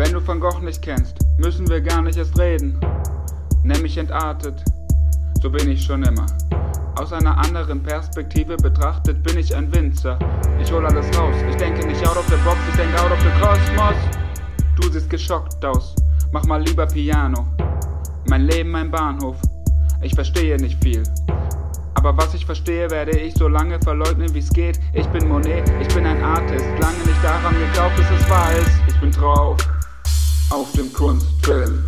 Wenn du Van Gogh nicht kennst, müssen wir gar nicht erst reden. Nenn mich entartet, so bin ich schon immer. Aus einer anderen Perspektive betrachtet bin ich ein Winzer. Ich hol alles raus, ich denke nicht out of the box, ich denke out of the Kosmos. Du siehst geschockt aus, mach mal lieber Piano. Mein Leben ein Bahnhof, ich verstehe nicht viel. Aber was ich verstehe, werde ich so lange verleugnen, wie es geht. Ich bin Monet, ich bin ein Artist, lange nicht daran geglaubt, bis es wahr ist. Ich bin drauf auf dem Kunstfilm.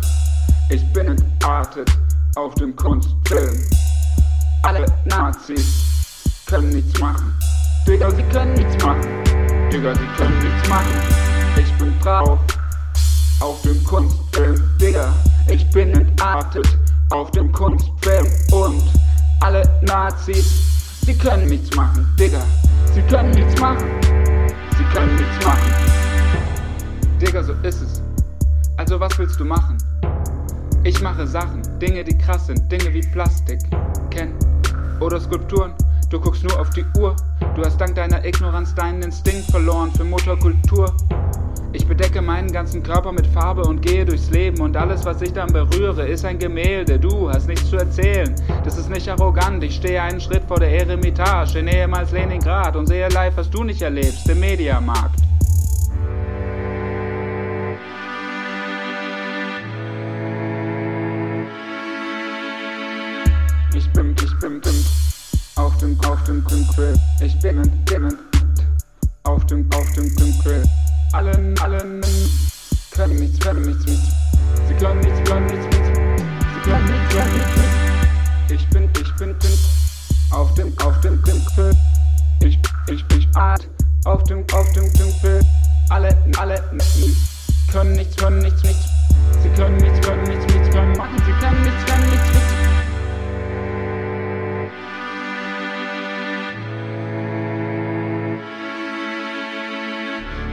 Ich bin entartet auf dem Kunstfilm. Alle Nazis können nichts machen. Digga, sie können nichts machen. Digga, sie können nichts machen. Ich bin drauf auf dem Kunstfilm. Digga, ich bin entartet auf dem Kunstfilm. Und alle Nazis, sie können nichts machen. Digga, sie können nichts machen. Sie können nichts machen. Digga, so ist es. Also was willst du machen? Ich mache Sachen, Dinge, die krass sind, Dinge wie Plastik, kennen oder Skulpturen. Du guckst nur auf die Uhr, du hast dank deiner Ignoranz deinen Instinkt verloren für Motorkultur. Ich bedecke meinen ganzen Körper mit Farbe und gehe durchs Leben und alles, was ich dann berühre, ist ein Gemälde. Du hast nichts zu erzählen. Das ist nicht arrogant. Ich stehe einen Schritt vor der Eremitage in ehemals Leningrad und sehe live, was du nicht erlebst, im Mediamarkt. Ich bin, ich bin, bin auf dem, auf dem Quill. Ich bin, bin auf dem, auf dem Quill. Allen, allen können nichts, können nichts mit. Sie können nichts, können nichts mit. Sie können nichts, können nichts mit. Ich bin, ich bin, bin auf dem, auf dem Quill. Ich, ich, ich art auf dem, auf dem Quill. Alle, alle können nichts, können nichts, nichts. Sie können nichts, können nichts, nichts können machen. Sie können nichts, können nichts mit.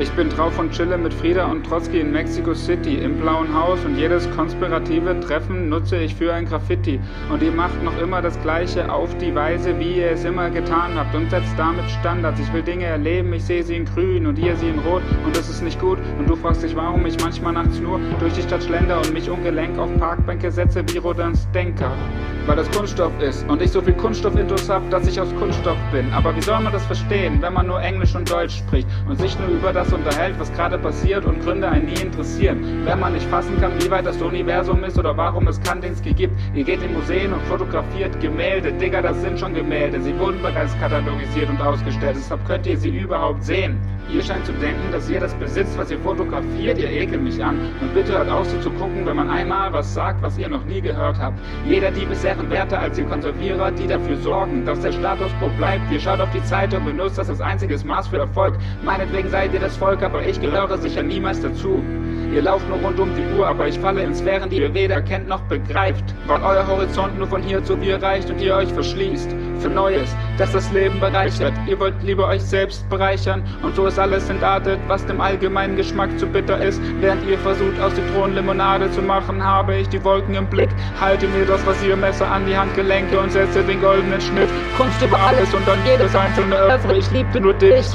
Ich bin drauf und chille mit Frieda und Trotzki in Mexico City im blauen Haus und jedes konspirative Treffen nutze ich für ein Graffiti. Und ihr macht noch immer das Gleiche auf die Weise, wie ihr es immer getan habt und setzt damit Standards. Ich will Dinge erleben, ich sehe sie in grün und ihr sie in rot und das ist nicht gut. Und du fragst dich, warum ich manchmal nachts nur durch die Stadt schlender und mich ungelenk auf Parkbänke setze wie Rodans Denker. Weil das Kunststoff ist und ich so viel Kunststoffintus hab, dass ich aus Kunststoff bin. Aber wie soll man das verstehen, wenn man nur Englisch und Deutsch spricht und sich nur über das unterhält, was gerade passiert und Gründe einen nie interessieren. Wenn man nicht fassen kann, wie weit das Universum ist oder warum es Kandinsky gibt. Ihr geht in Museen und fotografiert Gemälde. Digga, das sind schon Gemälde. Sie wurden bereits katalogisiert und ausgestellt. Deshalb könnt ihr sie überhaupt sehen. Ihr scheint zu denken, dass ihr das besitzt, was ihr fotografiert. Ihr ekelt mich an. Und bitte hört auf, so zu gucken, wenn man einmal was sagt, was ihr noch nie gehört habt. Jeder Dieb ist ehrenwerter als die Konservierer, die dafür sorgen, dass der Status quo bleibt. Ihr schaut auf die Zeit und benutzt das als einziges Maß für Erfolg. Meinetwegen seid ihr das Volk, aber ich gehöre sicher niemals dazu. Ihr lauft nur rund um die Uhr, aber ich falle in Sphären, die ihr weder kennt noch begreift. Weil euer Horizont nur von hier zu hier reicht und ihr euch verschließt für Neues, das das Leben bereichert. Ihr wollt lieber euch selbst bereichern und so ist alles entartet, was dem allgemeinen Geschmack zu bitter ist. Während ihr versucht, aus Zitronen Limonade zu machen, habe ich die Wolken im Blick. Halte mir das Rasiermesser an die Handgelenke und setze den goldenen Schnitt. Kunst über alles und dann jedes einzelne Öffre. Ich liebte nur dich.